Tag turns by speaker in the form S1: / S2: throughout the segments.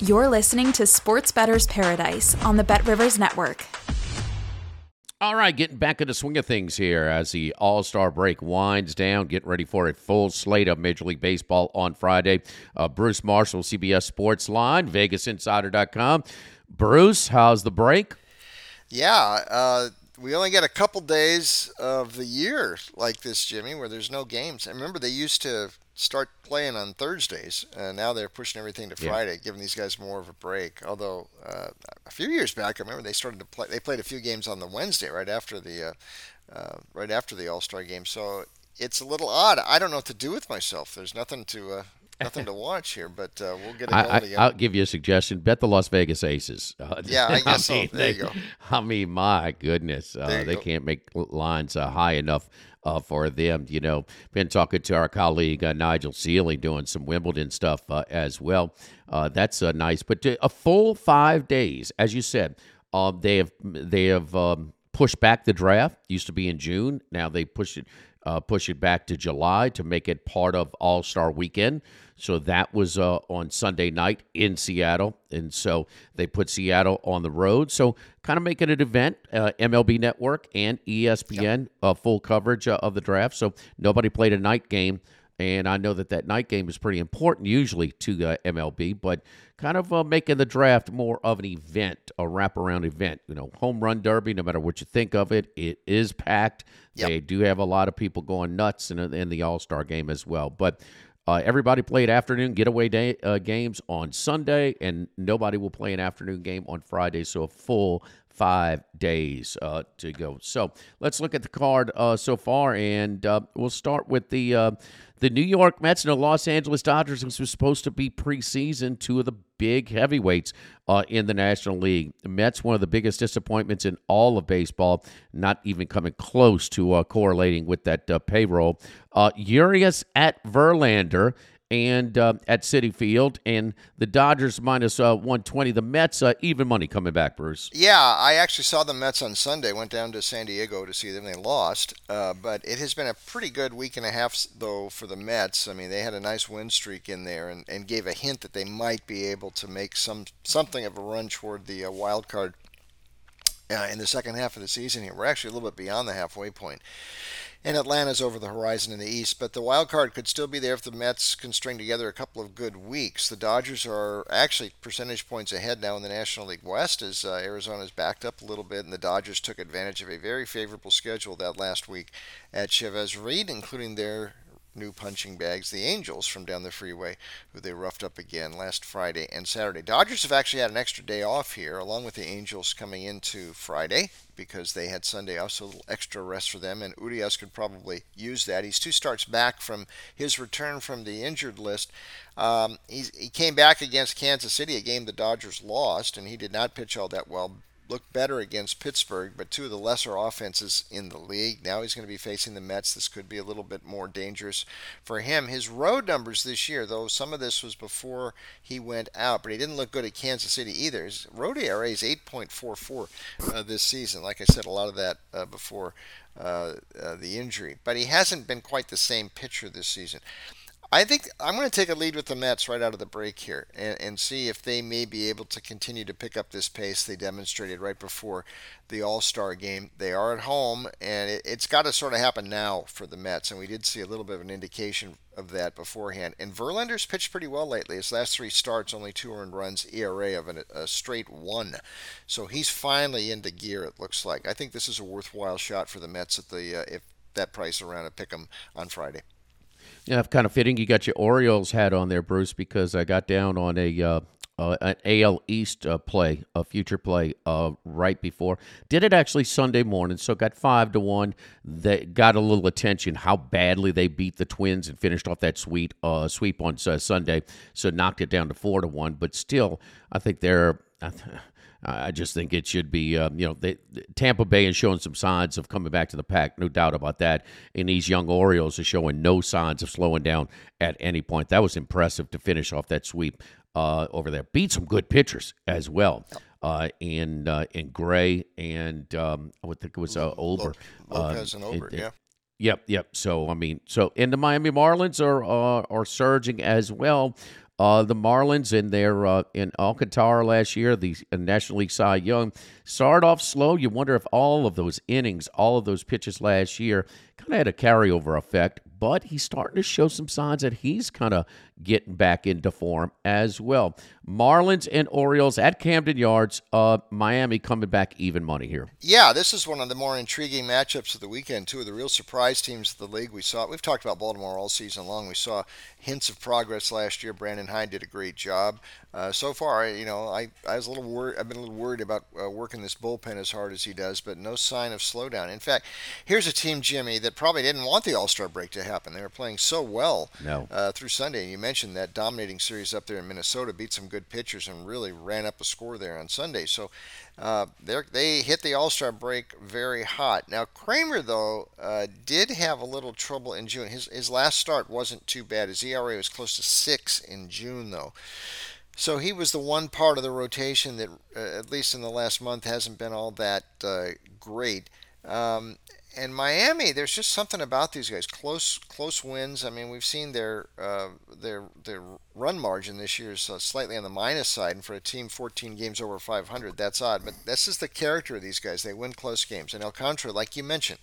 S1: You're listening to Sports Better's Paradise on the Bet Rivers Network.
S2: All right, getting back in the swing of things here as the All Star break winds down. Getting ready for a full slate of Major League Baseball on Friday. Uh, Bruce Marshall, CBS Sports Line, VegasInsider.com. Bruce, how's the break?
S3: Yeah, uh, we only get a couple days of the year like this, Jimmy, where there's no games. I remember they used to start playing on Thursdays. and now they're pushing everything to Friday, yeah. giving these guys more of a break. Although uh, a few years back, I remember they started to play. They played a few games on the Wednesday right after the uh, uh, right after the All Star game. So it's a little odd. I don't know what to do with myself. There's nothing to. Nothing to watch here, but uh, we'll get it
S2: I, I, will give you a suggestion. Bet the Las Vegas Aces.
S3: Uh, yeah, I guess I mean, so. There
S2: they,
S3: you go.
S2: I mean, my goodness, uh, they go. can't make lines uh, high enough uh, for them. You know, been talking to our colleague uh, Nigel Seeley doing some Wimbledon stuff uh, as well. Uh, that's uh, nice, but a full five days, as you said, um, they have they have um, pushed back the draft. Used to be in June, now they push it uh, push it back to July to make it part of All Star Weekend. So that was uh, on Sunday night in Seattle. And so they put Seattle on the road. So kind of making an event, uh, MLB Network and ESPN, yep. uh, full coverage uh, of the draft. So nobody played a night game. And I know that that night game is pretty important usually to uh, MLB, but kind of uh, making the draft more of an event, a wraparound event. You know, home run derby, no matter what you think of it, it is packed. Yep. They do have a lot of people going nuts in, in the All Star game as well. But uh, everybody played afternoon getaway day, uh, games on Sunday, and nobody will play an afternoon game on Friday. So a full five days uh, to go. So let's look at the card uh, so far, and uh, we'll start with the uh, the New York Mets and the Los Angeles Dodgers. Was supposed to be preseason, two of the big heavyweights uh, in the National League. The Mets, one of the biggest disappointments in all of baseball, not even coming close to uh, correlating with that uh, payroll. Uh, Urias at Verlander and uh, at Citi Field, and the Dodgers minus, uh, 120. The Mets, uh, even money coming back, Bruce.
S3: Yeah, I actually saw the Mets on Sunday. Went down to San Diego to see them. They lost, uh, but it has been a pretty good week and a half, though, for the Mets. I mean, they had a nice win streak in there and, and gave a hint that they might be able to make some something of a run toward the uh, wild card uh, in the second half of the season here. We're actually a little bit beyond the halfway point and Atlanta's over the horizon in the East. But the wild card could still be there if the Mets can string together a couple of good weeks. The Dodgers are actually percentage points ahead now in the National League West as uh, Arizona's backed up a little bit, and the Dodgers took advantage of a very favorable schedule that last week at Chavez Ravine, including their new punching bags, the Angels from down the freeway, who they roughed up again last Friday and Saturday. Dodgers have actually had an extra day off here, along with the Angels coming into Friday because they had Sunday off, so a little extra rest for them. And Urias could probably use that. He's two starts back from his return from the injured list. Um, he came back against Kansas City, a game the Dodgers lost, and he did not pitch all that well looked better against Pittsburgh, but two of the lesser offenses in the league. Now he's going to be facing the Mets. This could be a little bit more dangerous for him. His road numbers this year, though, some of this was before he went out, but he didn't look good at Kansas City either. His road ERA is 8.44 uh, this season. Like I said, a lot of that uh, before uh, uh, the injury, but he hasn't been quite the same pitcher this season. I think I'm going to take a lead with the Mets right out of the break here and, and, see if they may be able to continue to pick up this pace they demonstrated right before the All Star game. They are at home, and it, has got to sort of happen now for the Mets. And we did see a little bit of an indication of that beforehand. And Verlander's pitched pretty well lately. His last three starts, only two earned runs, ERA of an, a straight one. So he's finally into gear. It looks like. I think this is a worthwhile shot for the Mets at the uh, if that price around to pick them on Friday.
S2: Yeah, kind of fitting. You got your Orioles hat on there, Bruce, because I got down on a uh, uh, an AL East uh, play, a future play, uh, right before. Did it actually Sunday morning, so got five to one. They got a little attention how badly they beat the Twins and finished off that sweet uh, sweep on uh, Sunday, so knocked it down to four to one. But still, I think they're. I just think it should be, um, you know, they, Tampa Bay is showing some signs of coming back to the pack, no doubt about that. And these young Orioles are showing no signs of slowing down at any point. That was impressive to finish off that sweep uh, over there. Beat some good pitchers as well. Uh, in uh, in Gray and um, I would think it was uh, Ober.
S3: Lopez and Ober, yeah.
S2: Yep, yep. So I mean, so and the Miami Marlins are uh, are surging as well. Uh, the Marlins in their uh, in Alcantara last year, the National League Cy Young, started off slow. You wonder if all of those innings, all of those pitches last year, kind of had a carryover effect. But he's starting to show some signs that he's kind of getting back into form as well. Marlins and Orioles at Camden Yards. Uh, Miami coming back even money here.
S3: Yeah, this is one of the more intriguing matchups of the weekend. Two of the real surprise teams of the league. We saw we've talked about Baltimore all season long. We saw hints of progress last year. Brandon Hyde did a great job. Uh, so far, you know, I, I was a little worried. I've been a little worried about uh, working this bullpen as hard as he does, but no sign of slowdown. In fact, here's a team, Jimmy, that probably didn't want the All Star break to happen. They were playing so well
S2: no.
S3: uh, through Sunday. And you mentioned that dominating series up there in Minnesota beat some good pitchers and really ran up a score there on Sunday. So uh, they hit the All Star break very hot. Now Kremer though uh, did have a little trouble in June. His his last start wasn't too bad. His ERA was close to six in June though. So he was the one part of the rotation that, uh, at least in the last month, hasn't been all that uh, great. Um, and Miami, there's just something about these guys. Close, close wins. I mean, we've seen their uh, their their run margin this year is uh, slightly on the minus side, and for a team 14 games over 500, that's odd. But this is the character of these guys. They win close games. And Alcantara, like you mentioned,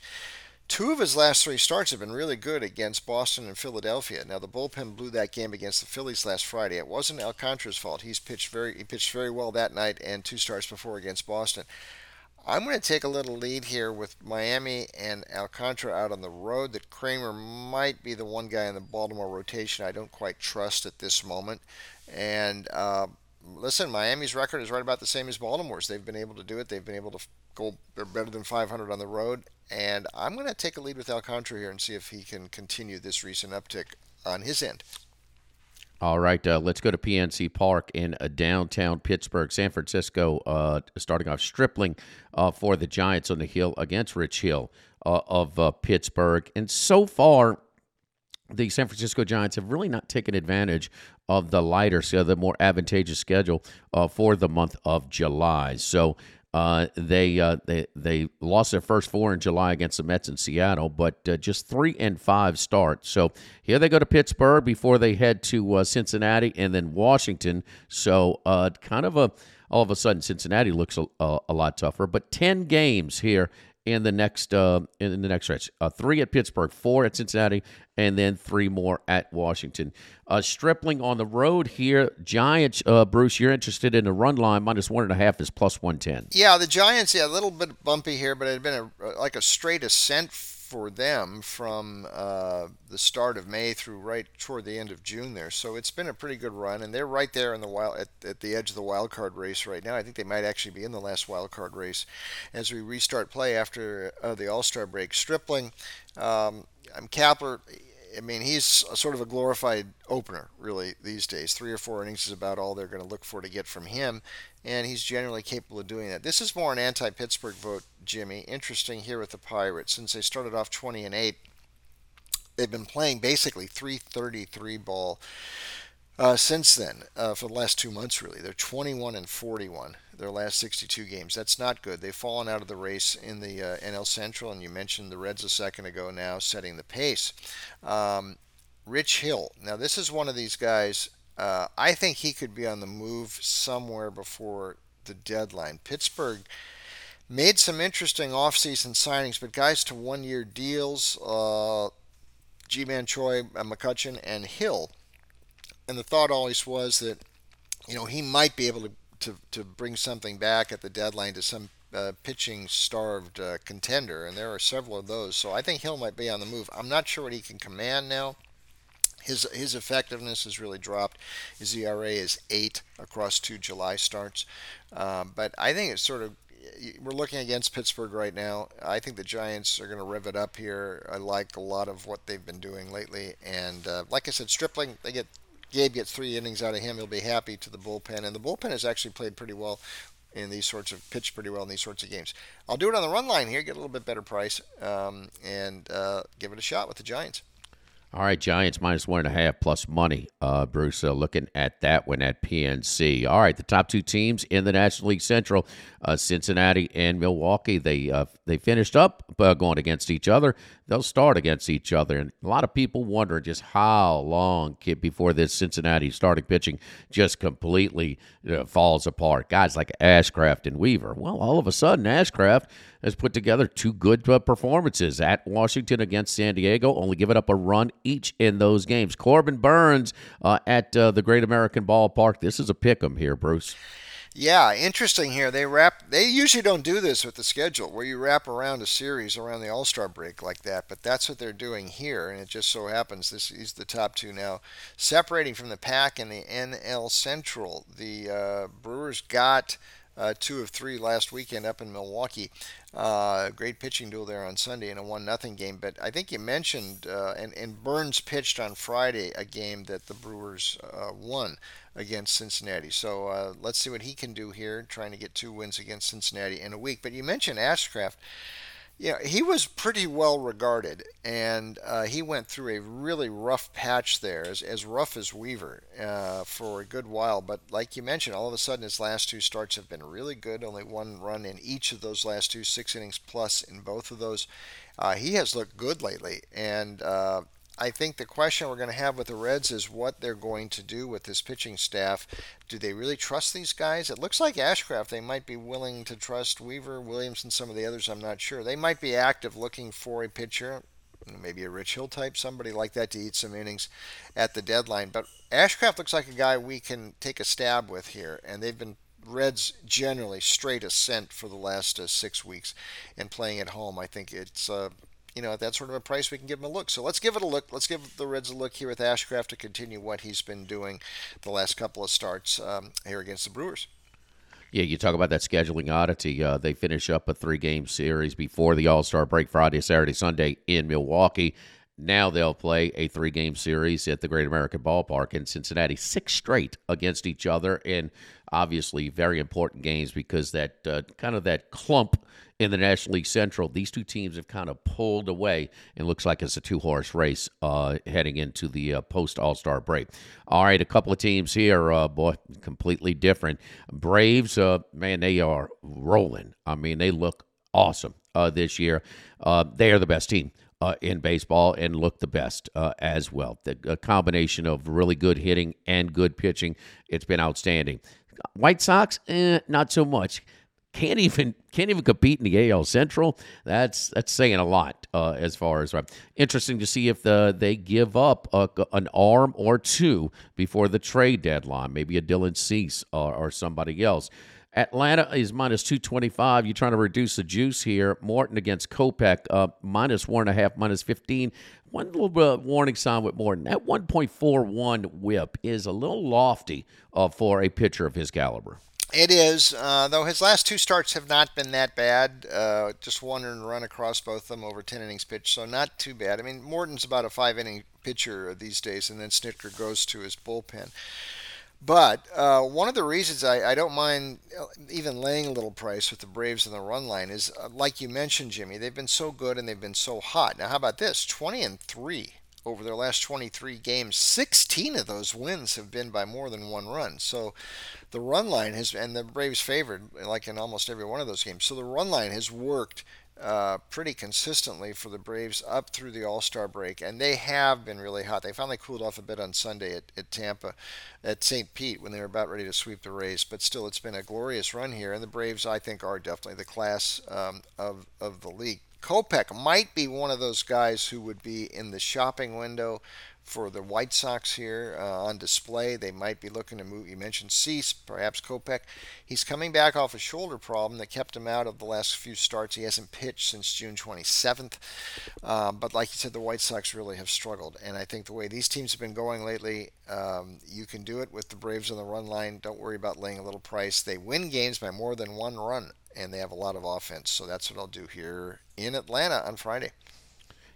S3: Two of his last three starts have been really good against Boston and Philadelphia. Now the bullpen blew that game against the Phillies last Friday. It wasn't Alcantara's fault. He's pitched very he pitched very well that night and two starts before against Boston. I'm going to take a little lead here with Miami and Alcantara out on the road. That Kremer might be the one guy in the Baltimore rotation I don't quite trust at this moment. And uh, listen, Miami's record is right about the same as Baltimore's. They've been able to do it. They've been able to go. They're better than 500 on the road, and I'm going to take a lead with Alcantara here and see if he can continue this recent uptick on his end.
S2: All right, uh, let's go to PNC Park in uh, downtown Pittsburgh. San Francisco uh, starting off Stripling uh, for the Giants on the hill against Rich Hill uh, of uh, Pittsburgh. And so far, the San Francisco Giants have really not taken advantage of the lighter, so the more advantageous schedule for the month of July. So uh, they uh, they they lost their first four in July against the Mets in Seattle, but uh, just three and five starts. So here they go to Pittsburgh before they head to uh, Cincinnati and then Washington. So uh, kind of a all of a sudden Cincinnati looks a, a, a lot tougher. But ten games here in the next uh, in the next stretch. Uh, three at Pittsburgh, four at Cincinnati, and then three more at Washington. Uh, Stripling on the road here. Giants, uh, Bruce, you're interested in the run line minus one and a half is plus one ten.
S3: Yeah, the Giants, yeah, a little bit bumpy here, but it had been a, like a straight ascent for them from uh, the start of May through right toward the end of June there. So it's been a pretty good run, and they're right there in the wild at, at the edge of the wild card race right now. I think they might actually be in the last wild card race as we restart play after uh, the All Star break. Stripling, um, I'm Kapler. I mean, he's sort of a glorified opener, really, these days. Three or four innings is about all they're going to look for to get from him, and he's generally capable of doing that. This is more an anti Pittsburgh vote, Jimmy. Interesting here with the Pirates. Since they started off 20 and 8, they've been playing basically 333 ball uh, since then, uh, for the last two months, really, they're 21 and 41 their last 62 games. That's not good. They've fallen out of the race in the uh, NL Central, and you mentioned the Reds a second ago now, setting the pace. Um, Rich Hill. Now, this is one of these guys. Uh, I think he could be on the move somewhere before the deadline. Pittsburgh made some interesting offseason signings, but guys to one year deals uh, Ji-Man Choi, uh, McCutchen, and Hill. And the thought always was that, you know, he might be able to, to, to bring something back at the deadline to some uh, pitching starved uh, contender, and there are several of those. So I think Hill might be on the move. I'm not sure what he can command now. His his effectiveness has really dropped. His ERA is eight across two July starts, uh, but I think it's sort of we're looking against Pittsburgh right now. I think the Giants are going to rev it up here. I like a lot of what they've been doing lately, and uh, like I said, Stripling they get Gabe gets three innings out of him. He'll be happy to the bullpen, and the bullpen has actually played pretty well in these sorts of pitch pretty well in these sorts of games. I'll do it on the run line here, get a little bit better price, um, and uh, give it a shot with the Giants.
S2: All right, Giants minus one and a half plus money. Uh, Bruce, uh, looking at that one at PNC. All right, the top two teams in the National League Central, uh, Cincinnati and Milwaukee. They uh, they finished up uh, going against each other. They'll start against each other, and a lot of people wonder just how long before this Cincinnati starting pitching just completely uh, falls apart. Guys like Ashcraft and Weaver. Well, all of a sudden, Ashcraft has put together two good uh, performances at Washington against San Diego, only giving up a run each in those games. Corbin Burnes uh, at uh, the Great American Ballpark. This is a pick 'em here, Bruce.
S3: Yeah, interesting here. They wrap. They usually don't do this with the schedule, where you wrap around a series around the All Star break like that. But that's what they're doing here, and it just so happens this is the top two now, separating from the pack in the NL Central. The uh, Brewers got uh, two of three last weekend up in Milwaukee. Uh, great pitching duel there on Sunday in a one nothing game. But I think you mentioned uh, and and Burnes pitched on Friday a game that the Brewers uh, won against Cincinnati. So uh, let's see what he can do here, trying to get two wins against Cincinnati in a week. But you mentioned Ashcraft yeah, he was pretty well regarded, and uh, he went through a really rough patch there, as, as rough as Weaver, uh, for a good while. But like you mentioned, all of a sudden his last two starts have been really good. Only one run in each of those last two, six innings plus in both of those. Uh, he has looked good lately, and uh, I think the question we're going to have with the Reds is what they're going to do with this pitching staff. Do they really trust these guys? It looks like Ashcraft, they might be willing to trust Weaver, Williams, and some of the others. I'm not sure. They might be active looking for a pitcher, maybe a Rich Hill type, somebody like that to eat some innings at the deadline. But Ashcraft looks like a guy we can take a stab with here, and they've been Reds generally straight ascent for the last uh, six weeks and playing at home. I think it's uh, you know, at that sort of a price, we can give him a look. So let's give it a look. Let's give the Reds a look here with Ashcraft to continue what he's been doing the last couple of starts um, here against the Brewers.
S2: Yeah, you talk about that scheduling oddity. Uh, they finish up a three game series before the All Star break Friday, Saturday, Sunday in Milwaukee. Now they'll play a three game series at the Great American Ballpark in Cincinnati, six straight against each other. And obviously, very important games because that uh, kind of that clump in the National League Central, these two teams have kind of pulled away and looks like it's a two horse race uh, heading into the uh, post All Star break. All right, a couple of teams here, uh, boy, completely different. Braves, uh, man, they are rolling. I mean, they look awesome uh, this year. Uh, they are the best team. in baseball and look the best as well. The combination of really good hitting and good pitching, it's been outstanding. White Sox, eh, not so much can't even can't even compete in the AL Central. That's that's saying a lot uh, as far as right. Interesting to see if the they give up a, an arm or two before the trade deadline. Maybe a Dylan Cease or, or somebody else. Atlanta is minus 225. You're trying to reduce the juice here. Morton against Kopech, uh, minus one and a half, minus 15. One little warning sign with Morton. That 1.41 whip is a little lofty uh, for a pitcher of his caliber.
S3: It is, uh, though his last two starts have not been that bad. Uh, just one and run across both of them over 10 innings pitched, so not too bad. I mean, Morton's about a five inning pitcher these days, and then Snitker goes to his bullpen. But uh, one of the reasons I, I, don't mind uh, even laying a little price with the Braves and the run line is, uh, like you mentioned, Jimmy, they've been so good and they've been so hot. Now, how about this? 20 and 3 over their last 23 games. 16 of those wins have been by more than one run. So the run line has, and the Braves favored like in almost every one of those games. So the run line has worked uh, pretty consistently for the Braves up through the All Star break, and they have been really hot. They finally cooled off a bit on Sunday at, at Tampa, at St. Pete, when they were about ready to sweep the Rays. But still, it's been a glorious run here, and the Braves, I think, are definitely the class um, of, of the league. Kopech might be one of those guys who would be in the shopping window for the White Sox here uh, on display. They might be looking to move. You mentioned Cease, perhaps Kopech. He's coming back off a shoulder problem that kept him out of the last few starts. He hasn't pitched since June 27th. Um, but like you said, the White Sox really have struggled. And I think the way these teams have been going lately, um, you can do it with the Braves on the run line. Don't worry about laying a little price. They win games by more than one run, and they have a lot of offense. So that's what I'll do here in Atlanta on Friday.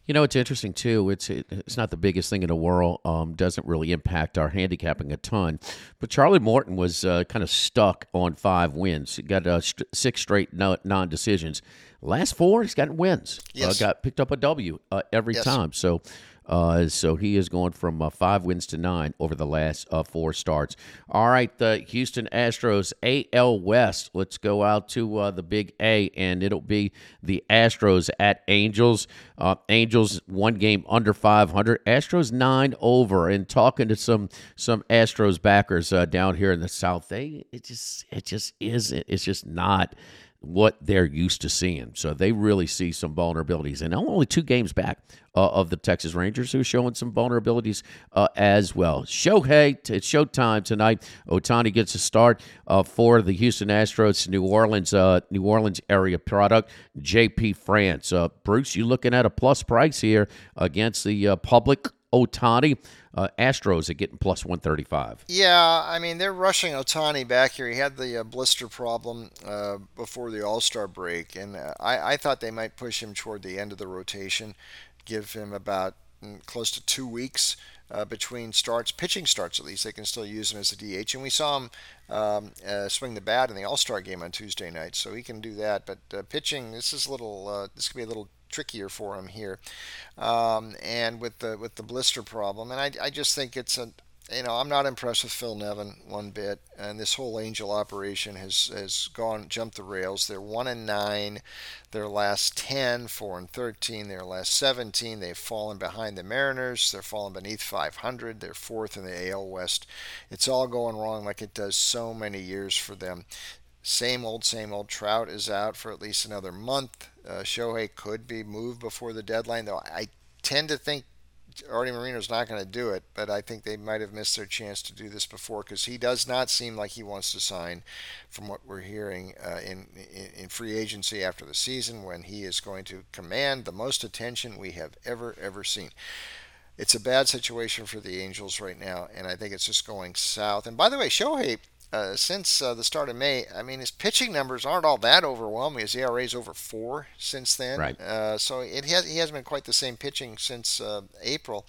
S2: You know, it's interesting too. It's it, it's not the biggest thing in the world. Um, doesn't really impact our handicapping a ton. But Charlie Morton was uh, kind of stuck on five wins. He got uh, st- six straight non decisions. Last four, he's gotten wins. Uh,
S3: yes.
S2: Uh, got picked up a W uh, every
S3: yes.
S2: time. So uh, so he is going from uh, five wins to nine over the last uh, four starts. All right, the Houston Astros AL West. Let's go out to uh, the big A, and it'll be the Astros at Angels. Uh, Angels one game under 500. Astros nine over. And talking to some some Astros backers uh, down here in the South, they it just it just isn't. It's just not what they're used to seeing. So they really see some vulnerabilities. And only two games back uh, of the Texas Rangers who are showing some vulnerabilities uh, as well. Shohei, it's showtime tonight. Ohtani gets a start uh, for the Houston Astros, New Orleans, uh, New Orleans area product, JP France. Uh, Bruce, you looking at a plus price here against the uh, public Ohtani. Uh, Astros are getting plus 135.
S3: Yeah, I mean, they're rushing Ohtani back here. He had the uh, blister problem uh, before the All Star break, and uh, I, I thought they might push him toward the end of the rotation, give him about mm, close to two weeks. Uh, between starts, pitching starts at least, they can still use him as a DH. And we saw him um, uh, swing the bat in the All Star game on Tuesday night, so he can do that. But uh, pitching, this is a little, uh, this could be a little trickier for him here, um, and with the with the blister problem. And I, I just think it's a you know, I'm not impressed with Phil Nevin one bit, and this whole Angel operation has has gone jumped the rails. They're one and nine, their last 10, four and 13, their last 17. They've fallen behind the Mariners. They're falling beneath 500. They're fourth in the AL West. It's all going wrong like it does so many years for them. Same old, same old. Trout is out for at least another month. Uh, Shohei could be moved before the deadline, though. I tend to think Artie Moreno's not going to do it, but I think they might have missed their chance to do this before because he does not seem like he wants to sign, from what we're hearing uh, in, in, in free agency after the season, when he is going to command the most attention we have ever ever seen. It's a bad situation for the Angels right now, and I think it's just going south. And by the way, Shohei uh, since uh, the start of May, I mean, his pitching numbers aren't all that overwhelming. His ERA is over four since then.
S2: Right.
S3: Uh, so it has, he hasn't been quite the same pitching since uh, April.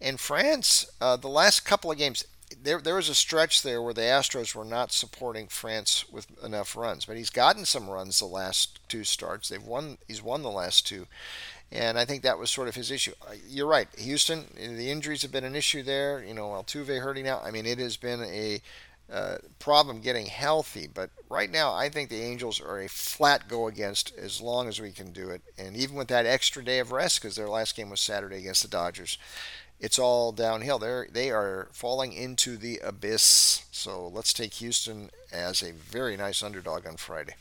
S3: In France, uh, the last couple of games, there there was a stretch there where the Astros were not supporting France with enough runs, but he's gotten some runs the last two starts. They've won. He's won the last two. And I think that was sort of his issue. You're right. Houston, the injuries have been an issue there. You know, Altuve hurting now. I mean, it has been a uh, problem getting healthy. But right now, I think the Angels are a flat go against as long as we can do it. And even with that extra day of rest, because their last game was Saturday against the Dodgers, it's all downhill. They're they are falling into the abyss. So let's take Houston as a very nice underdog on Friday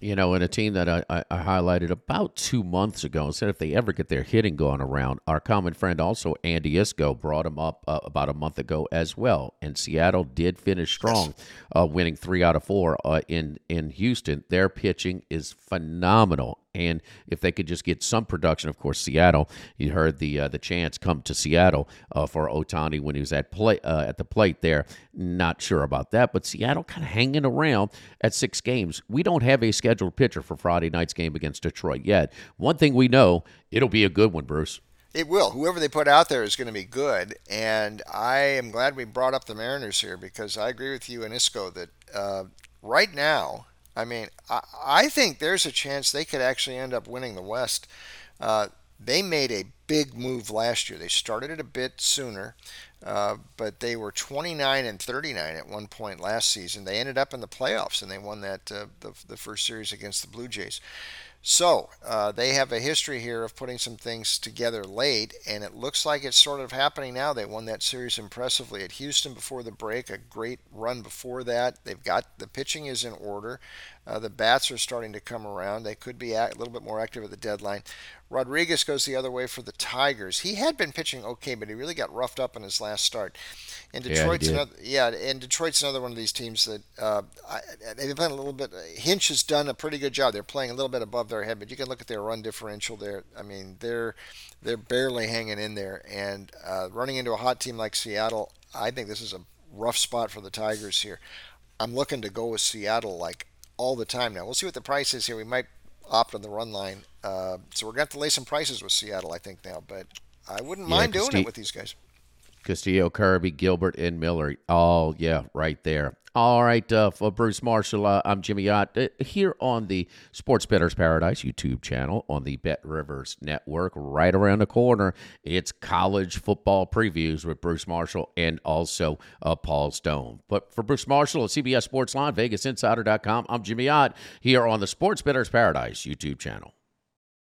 S2: you know, in a team that I, I, I, highlighted about two months ago and said if they ever get their hitting going around, our common friend also, Andy Iskoe brought him up uh, about a month ago as well. And Seattle did finish strong, uh, winning three out of four uh, in, in Houston. Their pitching is phenomenal. And if they could just get some production, of course, Seattle. You heard the uh, the chance come to Seattle uh, for Ohtani when he was at play uh, at the plate. There, not sure about that, but Seattle kind of hanging around at six games. We don't have a scheduled pitcher for Friday night's game against Detroit yet. One thing we know, it'll be a good one, Bruce.
S3: It will. Whoever they put out there is going to be good. And I am glad we brought up the Mariners here because I agree with you and Iskoe that uh, right now I mean, I, I think there's a chance they could actually end up winning the West. Uh, they made a big move last year. They started it a bit sooner, uh, but they were 29 and 39 at one point last season. They ended up in the playoffs and they won that uh, the, the first series against the Blue Jays. So uh, they have a history here of putting some things together late, and it looks like it's sort of happening now. They won that series impressively at Houston before the break, a great run before that. They've got the pitching is in order. Uh, the bats are starting to come around. They could be a little bit more active at the deadline. Rodriguez goes the other way for the Tigers. He had been pitching okay, but he really got roughed up in his last start. And Detroit's yeah, another, yeah, and Detroit's another one of these teams that uh, I, they've been playing a little bit. Hinch has done a pretty good job. They're playing a little bit above their head, but you can look at their run differential there. I mean, they're they're barely hanging in there, and uh, running into a hot team like Seattle, I think this is a rough spot for the Tigers here. I'm looking to go with Seattle like all the time now. We'll see what the price is here. We might opt on the run line. Uh, so we're going to have to lay some prices with Seattle, I think, now. But I wouldn't yeah, mind doing it with these guys.
S2: Castillo, Kirby, Gilbert, and Miller. All, yeah, right there. All right, uh, for Bruce Marshall, uh, I'm Jimmy Ott uh, here on the Sports Betters Paradise YouTube channel on the Bet Rivers Network. Right around the corner, it's college football previews with Bruce Marshall and also uh, Paul Stone. But for Bruce Marshall at CBS Sports Line, VegasInsider.com, I'm Jimmy Ott here on the Sports Betters Paradise YouTube channel.